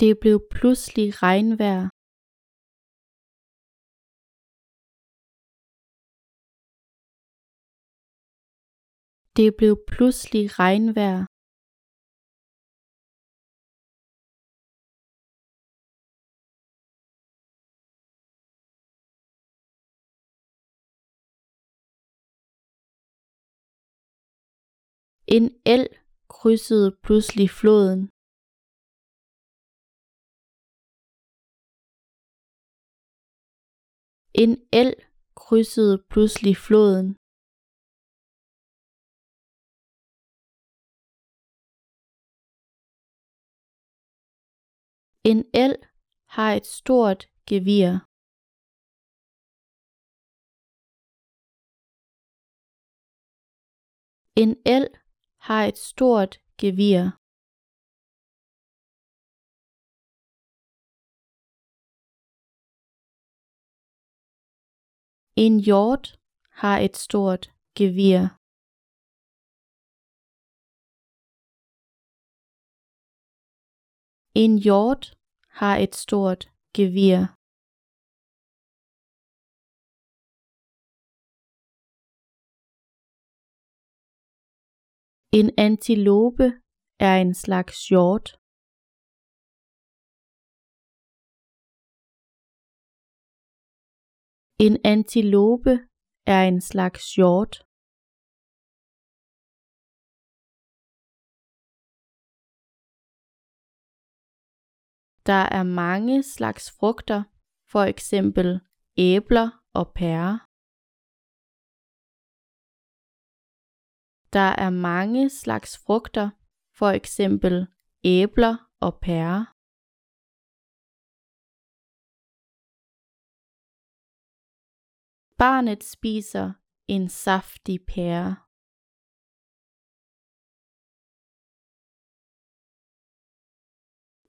Det blev pludselig regnvejr. Det blev pludselig regnvejr. En elg krydsede pludselig floden. En elg krydsede pludselig floden. En elg har et stort gevir. En elg har et stort gevir. En hjort har et stort gevir. En hjort har et stort gevir. En antilope er en slags hjort. En antilope er en slags hjort. Der er mange slags frugter, for eksempel æbler og pærer. Der er mange slags frugter, for eksempel æbler og pærer. Barnet spiser en saftig pære.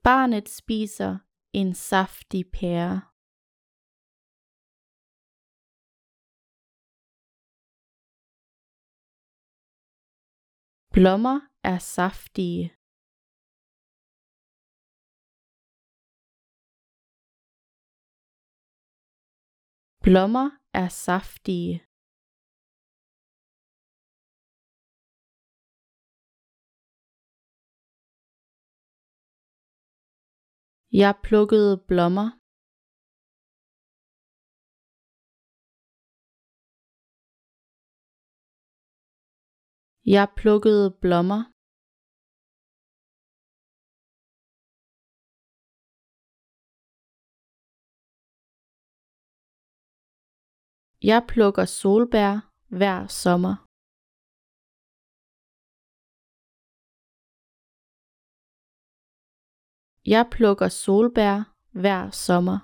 Barnet spiser en saftig pære. Blommer er saftige. Blommer er saftige. Jeg plukkede blommer. Jeg plukkede blommer. Jeg plukker solbær hver sommer. Jeg plukker solbær hver sommer.